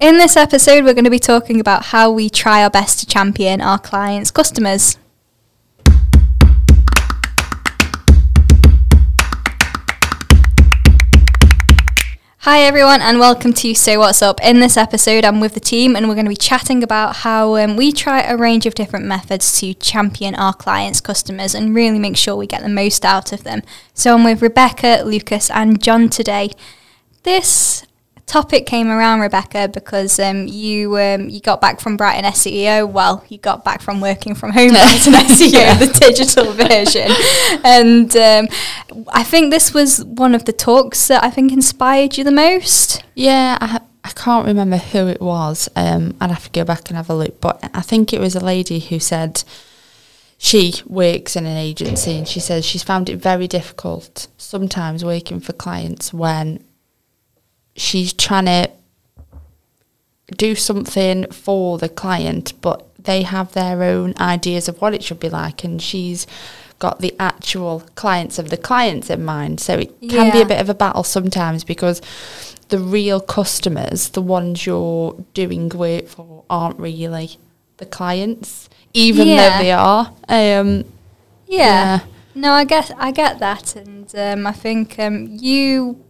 In this episode, we're going to be talking about how we try our best to champion our clients' customers. Hi everyone, and welcome to So What's Up. In this episode, I'm with the team, and we're going to be chatting about how um, we try a range of different methods to champion our clients' customers and really make sure we get the most out of them. So I'm with Rebecca, Lucas, and John today. This topic came around, Rebecca, because um, you um, you got back from Brighton SEO. Well, you got back from working from home Brighton SEO, yeah. the digital version, and um, I think this was one of the talks that I think inspired you the most. Yeah, I, I can't remember who it was. Um, I'd have to go back and have a look, but I think it was a lady who said she works in an agency and she says she's found it very difficult sometimes working for clients when she's trying to do something for the client, but they have their own ideas of what it should be like, and she's got the actual clients of the clients in mind. So it can yeah. be a bit of a battle sometimes because the real customers, the ones you're doing work for, aren't really the clients, even yeah. though they are. Um, yeah. yeah. No, I guess I get that, and um, I think um, you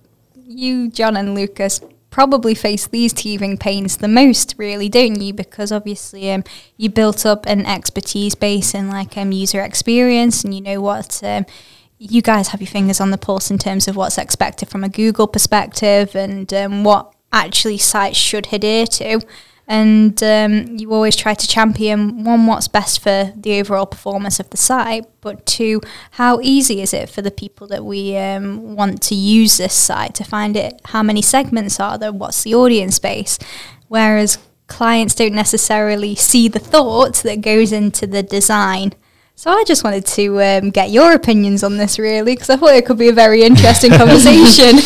you, John and Lucas, probably face these teething pains the most, really, don't you? Because obviously, um, you built up an expertise base in like um, user experience, and you know what. Um, you guys have your fingers on the pulse in terms of what's expected from a Google perspective and um, what actually sites should adhere to and um, you always try to champion one what's best for the overall performance of the site but two how easy is it for the people that we um, want to use this site to find it how many segments are there what's the audience base whereas clients don't necessarily see the thought that goes into the design so I just wanted to um, get your opinions on this really because I thought it could be a very interesting conversation.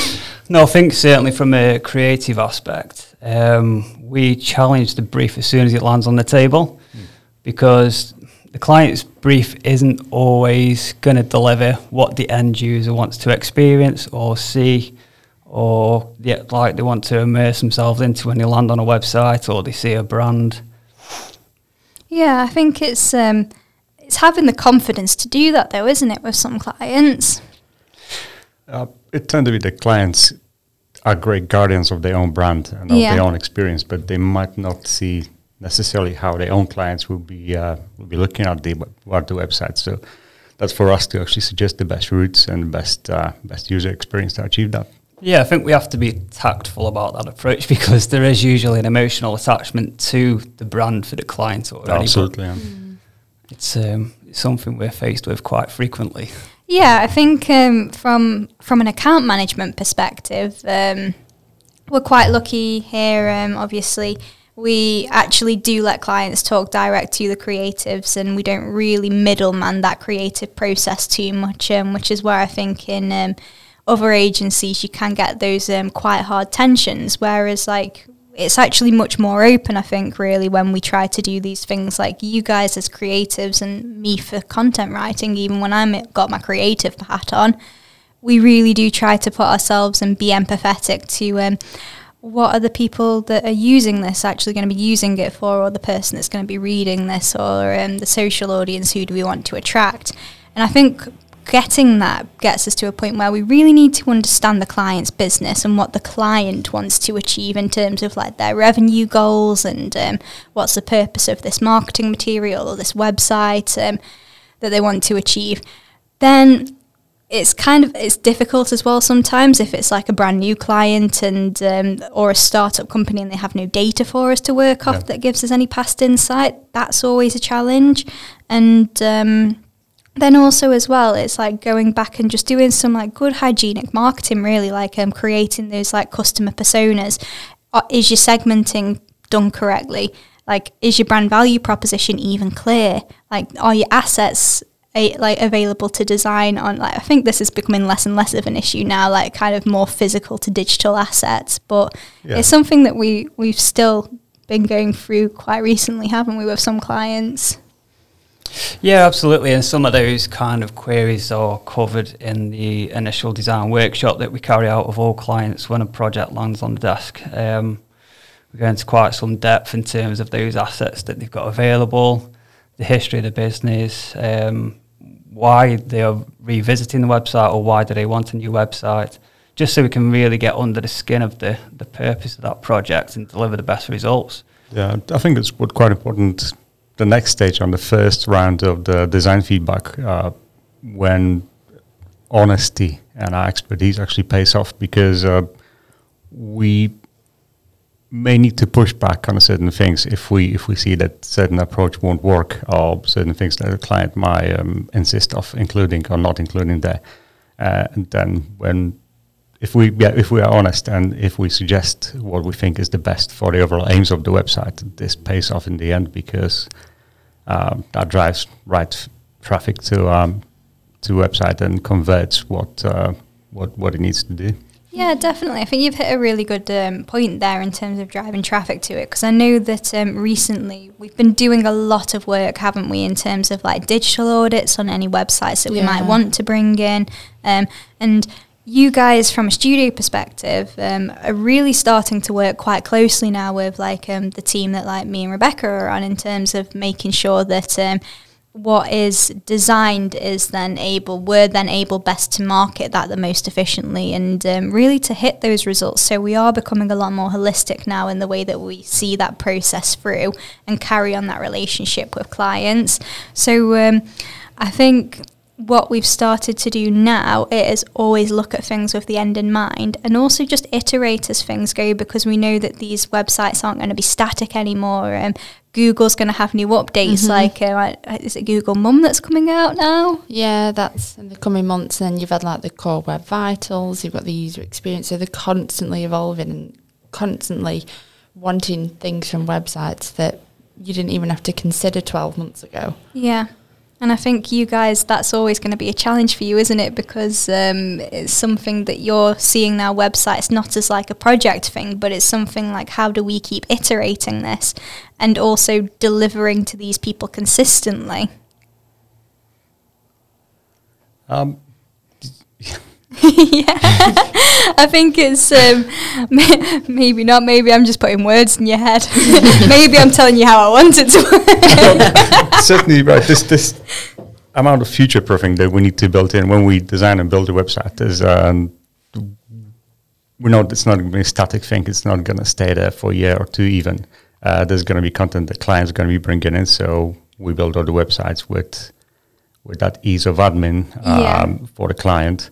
No, I think certainly from a creative aspect, um, we challenge the brief as soon as it lands on the table mm. because the client's brief isn't always going to deliver what the end user wants to experience or see or yeah, like they want to immerse themselves into when they land on a website or they see a brand. Yeah, I think it's um, it's having the confidence to do that though, isn't it, with some clients? Uh, it tends to be the clients are great guardians of their own brand and yeah. of their own experience, but they might not see necessarily how their own clients will be uh, will be looking at the at the website. So that's for us to actually suggest the best routes and best uh, best user experience to achieve that. Yeah, I think we have to be tactful about that approach because there is usually an emotional attachment to the brand for the client or Absolutely. Yeah. Mm. It's, um, it's something we're faced with quite frequently. Yeah, I think um, from from an account management perspective, um, we're quite lucky here. Um, obviously, we actually do let clients talk direct to the creatives, and we don't really middleman that creative process too much. Um, which is where I think in um, other agencies you can get those um, quite hard tensions. Whereas, like it's actually much more open, I think, really, when we try to do these things like you guys as creatives and me for content writing, even when I've got my creative hat on, we really do try to put ourselves and be empathetic to um, what are the people that are using this actually going to be using it for, or the person that's going to be reading this, or um, the social audience, who do we want to attract? And I think getting that gets us to a point where we really need to understand the client's business and what the client wants to achieve in terms of like their revenue goals and um, what's the purpose of this marketing material or this website um, that they want to achieve. Then it's kind of it's difficult as well sometimes if it's like a brand new client and um, or a startup company and they have no data for us to work off yeah. that gives us any past insight. That's always a challenge. And um, then also as well it's like going back and just doing some like good hygienic marketing really like um creating those like customer personas. Uh, is your segmenting done correctly? Like is your brand value proposition even clear? Like are your assets a, like available to design on like I think this is becoming less and less of an issue now like kind of more physical to digital assets but yeah. it's something that we we've still been going through quite recently haven't we with some clients yeah, absolutely. And some of those kind of queries are covered in the initial design workshop that we carry out of all clients when a project lands on the desk. Um, we go into quite some depth in terms of those assets that they've got available, the history of the business, um, why they are revisiting the website or why do they want a new website, just so we can really get under the skin of the, the purpose of that project and deliver the best results. Yeah, I think it's quite important. The next stage on the first round of the design feedback, uh, when honesty and our expertise actually pays off, because uh, we may need to push back on certain things if we if we see that certain approach won't work or certain things that the client might um, insist of including or not including there. Uh, and then when if we yeah, if we are honest and if we suggest what we think is the best for the overall aims of the website, this pays off in the end because um, that drives right traffic to um, to website and converts what uh, what what it needs to do. Yeah, definitely. I think you've hit a really good um, point there in terms of driving traffic to it because I know that um, recently we've been doing a lot of work, haven't we, in terms of like digital audits on any websites that yeah. we might want to bring in. Um, and you guys, from a studio perspective, um, are really starting to work quite closely now with like um, the team that like me and Rebecca are on in terms of making sure that um, what is designed is then able we're then able best to market that the most efficiently and um, really to hit those results. So we are becoming a lot more holistic now in the way that we see that process through and carry on that relationship with clients. So um, i think what we've started to do now is always look at things with the end in mind and also just iterate as things go because we know that these websites aren't going to be static anymore. Um, Google's going to have new updates, mm-hmm. like uh, is it Google Mum that's coming out now? Yeah, that's in the coming months. And you've had like the core web vitals, you've got the user experience, so they're constantly evolving and constantly wanting things from websites that you didn't even have to consider 12 months ago. Yeah. And I think you guys, that's always going to be a challenge for you, isn't it? Because um, it's something that you're seeing now websites not as like a project thing, but it's something like how do we keep iterating this and also delivering to these people consistently? Um, yeah, I think it's um, maybe not. Maybe I'm just putting words in your head. maybe I'm telling you how I want it to work. Certainly, right. This this amount of future proofing that we need to build in when we design and build a website is. Um, we know it's not going to be a static thing. It's not going to stay there for a year or two even. Uh, there's going to be content that clients are going to be bringing in. So we build all the websites with with that ease of admin um, yeah. for the client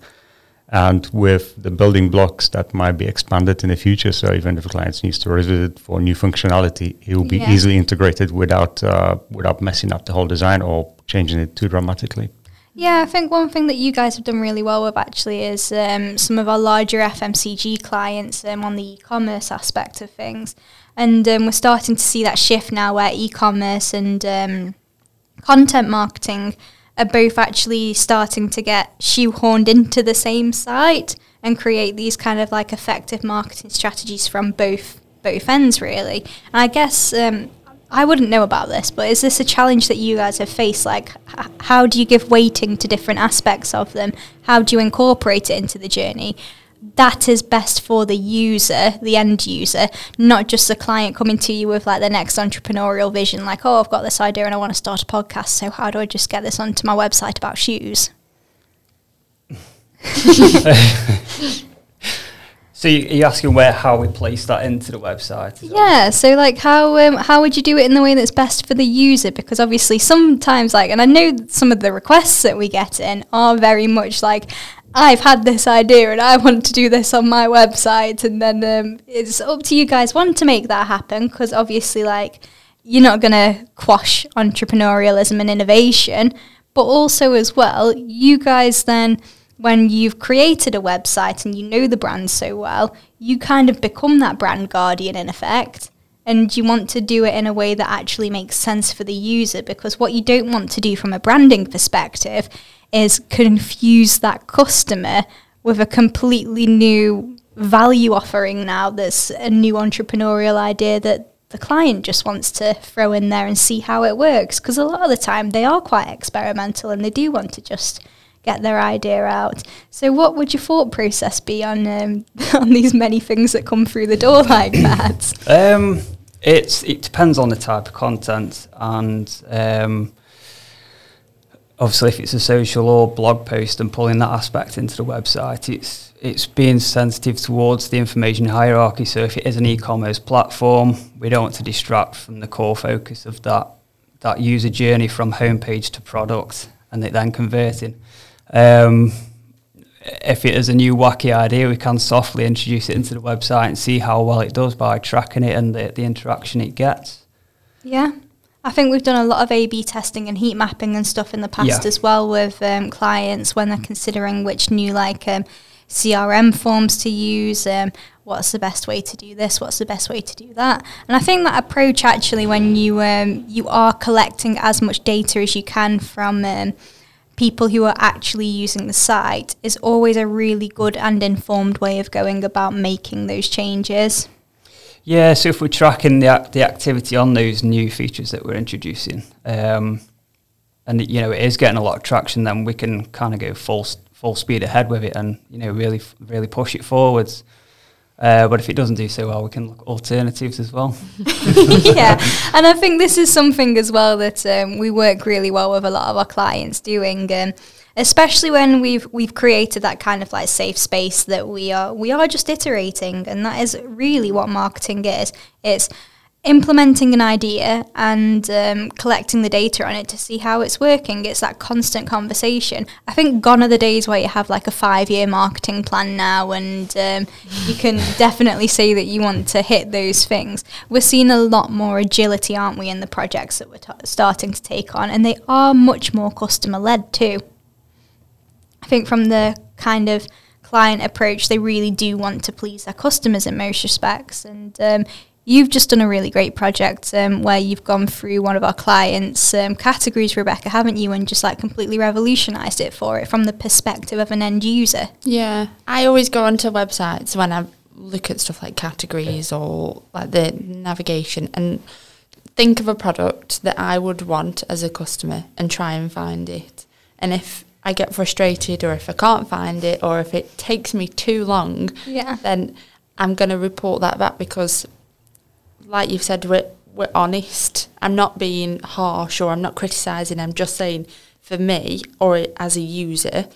and with the building blocks that might be expanded in the future. So even if a client needs to revisit for new functionality, it will be yeah. easily integrated without uh, without messing up the whole design or changing it too dramatically. Yeah, I think one thing that you guys have done really well with actually is um, some of our larger FMCG clients um, on the e-commerce aspect of things, and um, we're starting to see that shift now where e-commerce and um, content marketing are both actually starting to get shoehorned into the same site and create these kind of like effective marketing strategies from both both ends really. And I guess um, I wouldn't know about this, but is this a challenge that you guys have faced? Like, h- how do you give weighting to different aspects of them? How do you incorporate it into the journey? That is best for the user, the end user, not just the client coming to you with like the next entrepreneurial vision, like, oh, I've got this idea and I want to start a podcast. So how do I just get this onto my website about shoes? so you're asking where how we place that into the website? Yeah. So like how um, how would you do it in the way that's best for the user? Because obviously sometimes like, and I know some of the requests that we get in are very much like I've had this idea and I want to do this on my website, and then um, it's up to you guys want to make that happen because obviously, like, you're not going to quash entrepreneurialism and innovation, but also as well, you guys then, when you've created a website and you know the brand so well, you kind of become that brand guardian in effect. And you want to do it in a way that actually makes sense for the user because what you don't want to do from a branding perspective is confuse that customer with a completely new value offering now that's a new entrepreneurial idea that the client just wants to throw in there and see how it works because a lot of the time they are quite experimental and they do want to just get their idea out. So, what would your thought process be on um, on these many things that come through the door like that? Um, it's it depends on the type of content, and um, obviously, if it's a social or blog post and pulling that aspect into the website, it's it's being sensitive towards the information hierarchy. So, if it is an e-commerce platform, we don't want to distract from the core focus of that that user journey from homepage to product, and it then converting. Um, if it is a new wacky idea, we can softly introduce it into the website and see how well it does by tracking it and the, the interaction it gets. Yeah. I think we've done a lot of A B testing and heat mapping and stuff in the past yeah. as well with um, clients when they're considering which new like um, CRM forms to use, um, what's the best way to do this, what's the best way to do that. And I think that approach actually, when you um, you are collecting as much data as you can from um, people who are actually using the site is always a really good and informed way of going about making those changes. Yeah, so if we're tracking the the activity on those new features that we're introducing, um, and you know it is getting a lot of traction, then we can kind of go full full speed ahead with it, and you know really really push it forwards. Uh, but if it doesn't do so well, we can look alternatives as well. yeah, and I think this is something as well that um, we work really well with a lot of our clients doing, um, especially when we've we've created that kind of like safe space that we are we are just iterating, and that is really what marketing is. It's implementing an idea and um, collecting the data on it to see how it's working. It's that constant conversation. I think gone are the days where you have like a five year marketing plan now and um, you can definitely say that you want to hit those things. We're seeing a lot more agility, aren't we, in the projects that we're t- starting to take on, and they are much more customer led too. Think from the kind of client approach, they really do want to please their customers in most respects. And um, You've just done a really great project um, where you've gone through one of our clients' um, categories, Rebecca, haven't you? And just like completely revolutionised it for it from the perspective of an end user. Yeah, I always go onto websites when I look at stuff like categories or like the navigation and think of a product that I would want as a customer and try and find it. And if I get frustrated or if I can't find it or if it takes me too long, yeah. then I'm going to report that back because like you've said, we're, we're honest. I'm not being harsh or I'm not criticising. I'm just saying, for me or as a user,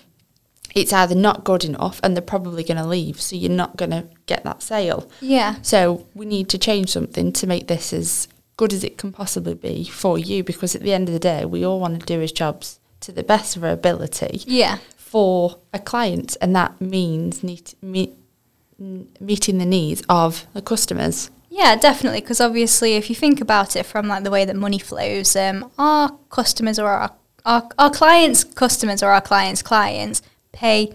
it's either not good enough and they're probably going to leave, so you're not going to get that sale. Yeah. So we need to change something to make this as good as it can possibly be for you because at the end of the day, we all want to do his jobs to the best of our ability. Yeah. For a client, and that means meet, meet, meeting the needs of the customers. Yeah, definitely. Because obviously, if you think about it from like the way that money flows, um, our customers or our, our our clients' customers or our clients' clients pay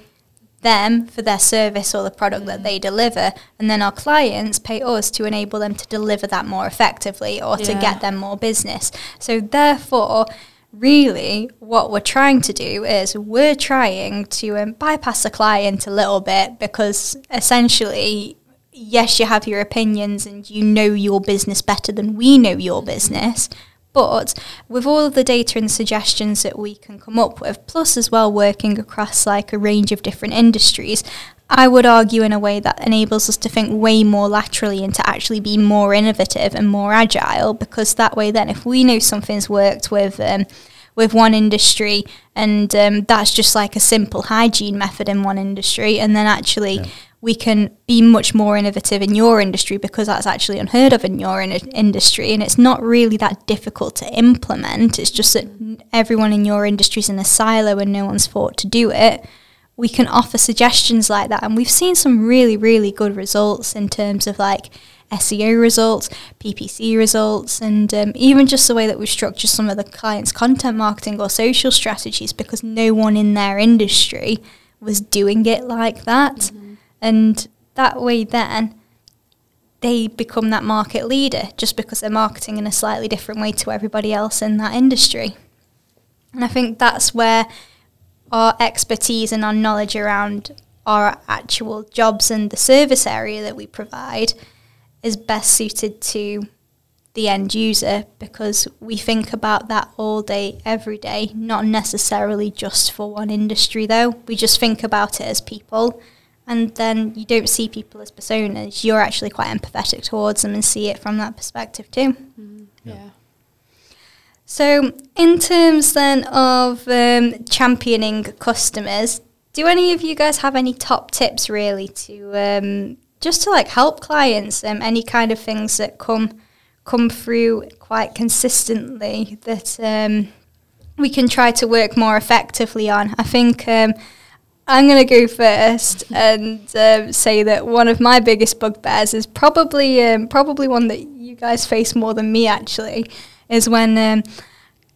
them for their service or the product that they deliver, and then our clients pay us to enable them to deliver that more effectively or yeah. to get them more business. So therefore. Really, what we're trying to do is we're trying to um, bypass the client a little bit because essentially yes, you have your opinions and you know your business better than we know your business. But with all of the data and suggestions that we can come up with, plus as well working across like a range of different industries, I would argue in a way that enables us to think way more laterally and to actually be more innovative and more agile. Because that way, then, if we know something's worked with um, with one industry and um, that's just like a simple hygiene method in one industry, and then actually. Yeah we can be much more innovative in your industry because that's actually unheard of in your in- industry and it's not really that difficult to implement it's just that everyone in your industry is in a silo and no one's thought to do it we can offer suggestions like that and we've seen some really really good results in terms of like SEO results, PPC results, and um, even just the way that we've structured some of the clients' content marketing or social strategies because no one in their industry was doing it like that. Mm-hmm. And that way, then they become that market leader just because they're marketing in a slightly different way to everybody else in that industry. And I think that's where our expertise and our knowledge around our actual jobs and the service area that we provide is best suited to the end user because we think about that all day, every day, not necessarily just for one industry though. We just think about it as people. And then you don't see people as personas. You're actually quite empathetic towards them and see it from that perspective too. Mm, yeah. So, in terms then of um, championing customers, do any of you guys have any top tips really to um, just to like help clients? Um, any kind of things that come come through quite consistently that um, we can try to work more effectively on? I think. Um, I'm going to go first and um, say that one of my biggest bugbears is probably um, probably one that you guys face more than me actually is when um,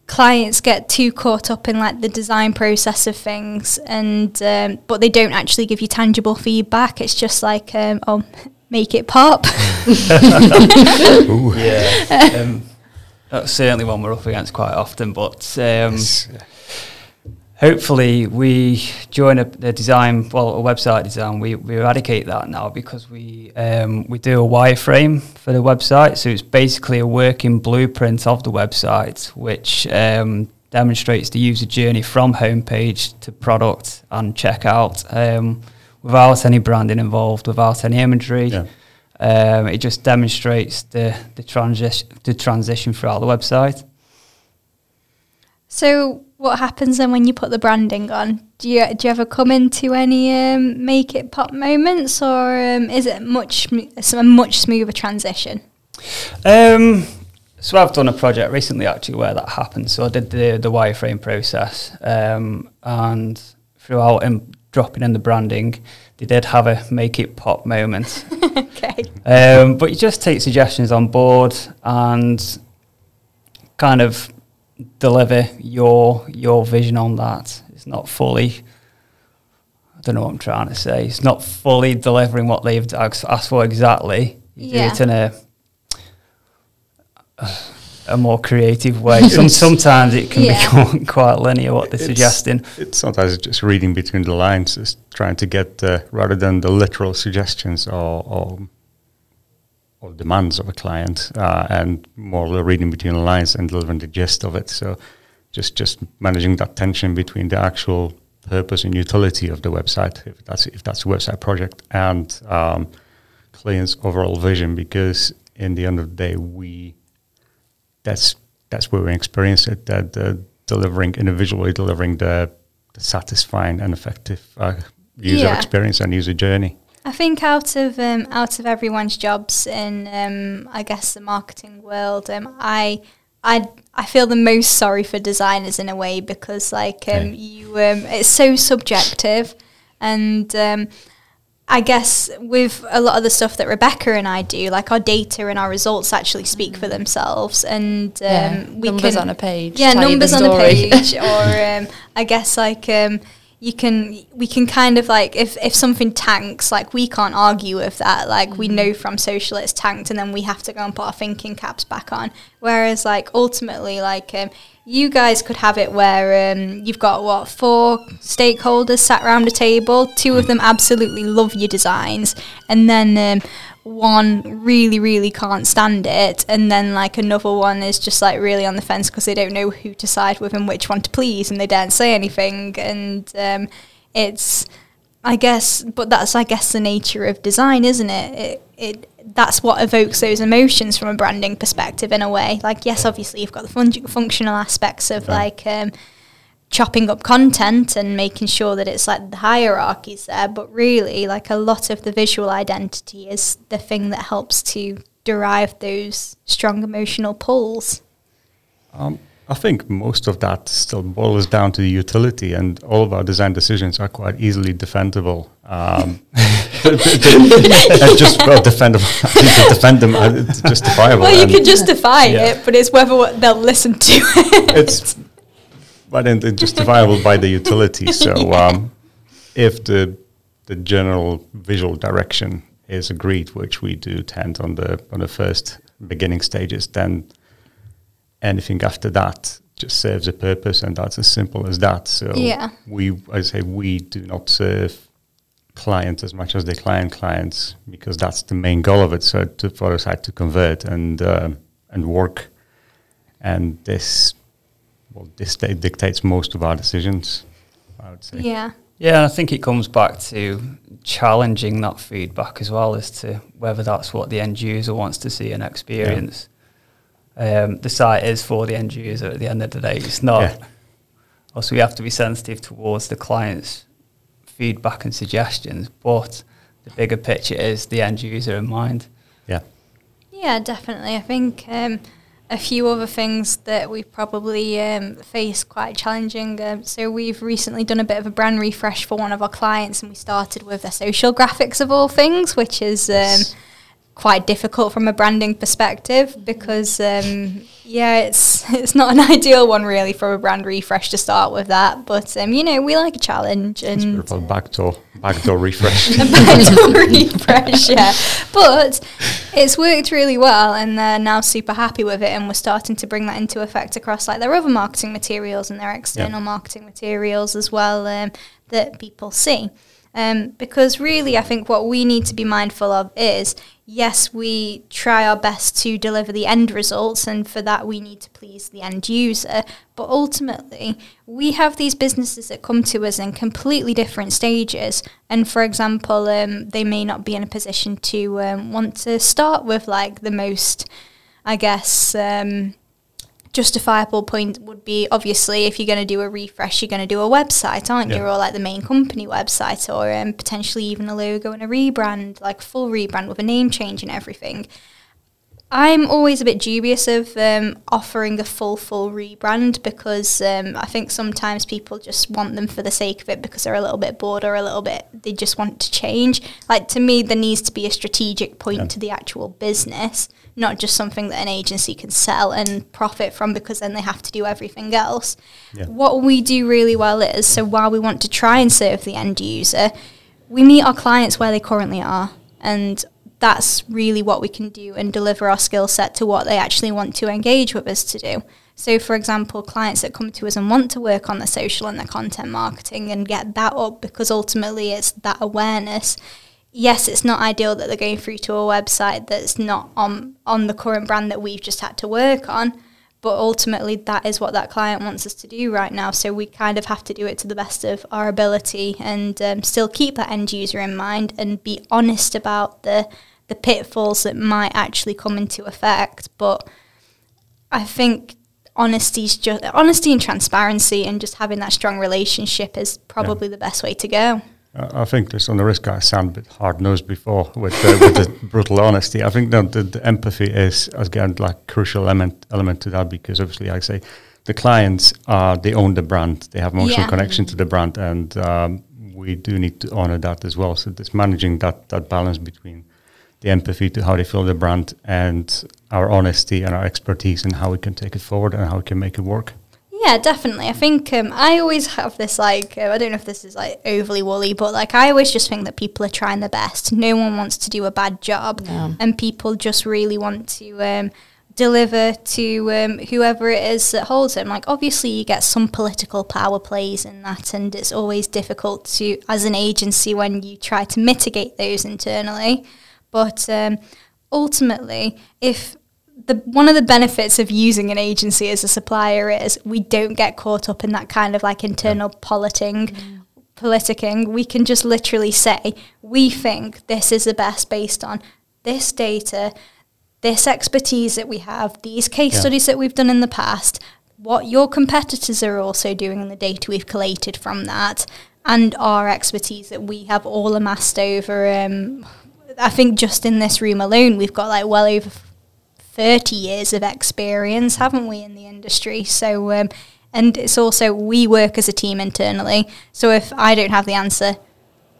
clients get too caught up in like the design process of things and um, but they don't actually give you tangible feedback. It's just like um, oh make it pop. Yeah. Um, that's certainly one we're up against quite often but um, yes hopefully we join a, the design well a website design. We, we eradicate that now because we um, we do a wireframe for the website. So it's basically a working blueprint of the website which um, demonstrates the user journey from homepage to product and checkout um, without any branding involved without any imagery. Yeah. Um, it just demonstrates the the transition the transition throughout the website so what happens then when you put the branding on? Do you do you ever come into any um, make it pop moments, or um, is it much a much smoother transition? Um, so I've done a project recently actually where that happened. So I did the the wireframe process, um, and throughout and dropping in the branding, they did have a make it pop moment. okay. Um, but you just take suggestions on board and kind of deliver your your vision on that. It's not fully. I don't know what I'm trying to say. It's not fully delivering what they've asked for exactly. You yeah. do it in a a more creative way. Some, sometimes it can yeah. become quite linear what they're it's, suggesting. It's sometimes just reading between the lines, just trying to get uh, rather than the literal suggestions or, or or demands of a client, uh, and more reading between the lines and delivering the gist of it. So, just just managing that tension between the actual purpose and utility of the website, if that's if that's a website project, and um, client's overall vision. Because in the end of the day, we that's that's where we experience it. That uh, delivering individually, delivering the, the satisfying and effective uh, user yeah. experience and user journey. I think out of um, out of everyone's jobs in um, I guess the marketing world, um, I I I feel the most sorry for designers in a way because like um, okay. you um, it's so subjective, and um, I guess with a lot of the stuff that Rebecca and I do, like our data and our results actually speak for themselves, and yeah, we numbers can, on a page. Yeah, numbers on a page, or I guess like you can we can kind of like if if something tanks like we can't argue with that. Like mm-hmm. we know from social it's tanked and then we have to go and put our thinking caps back on. Whereas like ultimately like um, you guys could have it where um, you've got what four stakeholders sat around a table. Two of them absolutely love your designs. And then um, one really really can't stand it and then like another one is just like really on the fence because they don't know who to side with and which one to please and they don't say anything and um, it's i guess but that's i guess the nature of design isn't it? it it that's what evokes those emotions from a branding perspective in a way like yes obviously you've got the fun- functional aspects of like um, chopping up content and making sure that it's like the hierarchies there but really like a lot of the visual identity is the thing that helps to derive those strong emotional pulls um, I think most of that still boils down to the utility, and all of our design decisions are quite easily defendable. Um, just well, defendable. defend them, uh, justifiable. Well, you can justify yeah. it, but it's whether they'll listen to it. It's but it's justifiable by the utility. So yeah. um, if the the general visual direction is agreed, which we do tend on the on the first beginning stages, then anything after that just serves a purpose, and that's as simple as that. So yeah. we, I say, we do not serve clients as much as the client clients because that's the main goal of it. So to, for to convert and um, and work, and this well this dictates most of our decisions. I would say. Yeah. Yeah, I think it comes back to challenging that feedback as well as to whether that's what the end user wants to see and experience. Yeah. Um, the site is for the end user at the end of the day. It's not. Yeah. Also, we have to be sensitive towards the client's feedback and suggestions, but the bigger picture is the end user in mind. Yeah. Yeah, definitely. I think um, a few other things that we've probably um, faced quite challenging. Um, so we've recently done a bit of a brand refresh for one of our clients, and we started with their social graphics of all things, which is um, quite difficult from a branding perspective because um, yeah it's it's not an ideal one really for a brand refresh to start with that. But um, you know we like a challenge and it's backdoor backdoor refresh. Backdoor refresh yeah. But it's worked really well and they're now super happy with it and we're starting to bring that into effect across like their other marketing materials and their external yeah. marketing materials as well um, that people see um, because really, I think what we need to be mindful of is yes, we try our best to deliver the end results, and for that, we need to please the end user. But ultimately, we have these businesses that come to us in completely different stages. And for example, um, they may not be in a position to um, want to start with like the most, I guess, um, justifiable point would be obviously if you're going to do a refresh, you're going to do a website, aren't yeah. you? Or like the main company website, or um, potentially even a logo and a rebrand, like full rebrand with a name change and everything. I'm always a bit dubious of um, offering a full, full rebrand because um, I think sometimes people just want them for the sake of it because they're a little bit bored or a little bit, they just want to change. Like to me, there needs to be a strategic point yeah. to the actual business not just something that an agency can sell and profit from because then they have to do everything else. Yeah. What we do really well is so while we want to try and serve the end user, we meet our clients where they currently are and that's really what we can do and deliver our skill set to what they actually want to engage with us to do. So, for example, clients that come to us and want to work on their social and their content marketing and get that up because ultimately it's that awareness yes, it's not ideal that they're going through to a website that's not on on the current brand that we've just had to work on. But ultimately, that is what that client wants us to do right now. So we kind of have to do it to the best of our ability and um, still keep that end user in mind and be honest about the the pitfalls that might actually come into effect. But I think honesty's just honesty and transparency and just having that strong relationship is probably yeah. the best way to go. I think this on the risk I sound a bit hard nosed before with the, with the brutal honesty. I think that the, the, empathy is again like crucial element element to that because obviously I say the clients are they own the brand, they have emotional yeah. connection to the brand, and um, we do need to honor that as well. So it's managing that that balance between the empathy to how they feel the brand and our honesty and our expertise and how we can take it forward and how we can make it work. Yeah, definitely. I think um, I always have this like uh, I don't know if this is like overly woolly, but like I always just think that people are trying their best. No one wants to do a bad job, and people just really want to um, deliver to um, whoever it is that holds them. Like obviously, you get some political power plays in that, and it's always difficult to as an agency when you try to mitigate those internally. But um, ultimately, if the one of the benefits of using an agency as a supplier is we don't get caught up in that kind of like internal yeah. politing mm. politicking we can just literally say we think this is the best based on this data this expertise that we have these case yeah. studies that we've done in the past what your competitors are also doing and the data we've collated from that and our expertise that we have all amassed over um, I think just in this room alone we've got like well over 30 years of experience, haven't we, in the industry? So, um, and it's also we work as a team internally. So if I don't have the answer,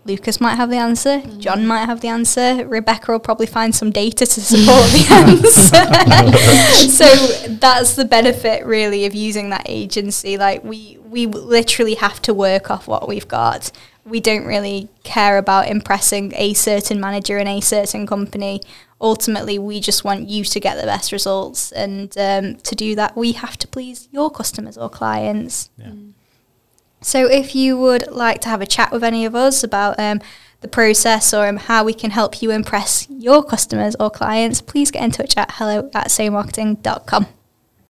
Lucas might have the answer, mm. John might have the answer, Rebecca will probably find some data to support the answer. so that's the benefit really of using that agency. Like we we literally have to work off what we've got. We don't really care about impressing a certain manager in a certain company ultimately we just want you to get the best results and um, to do that we have to please your customers or clients yeah. Mm. So if you would like to have a chat with any of us about um, the process or um, how we can help you impress your customers or clients, please get in touch at hello at saymarketing.com.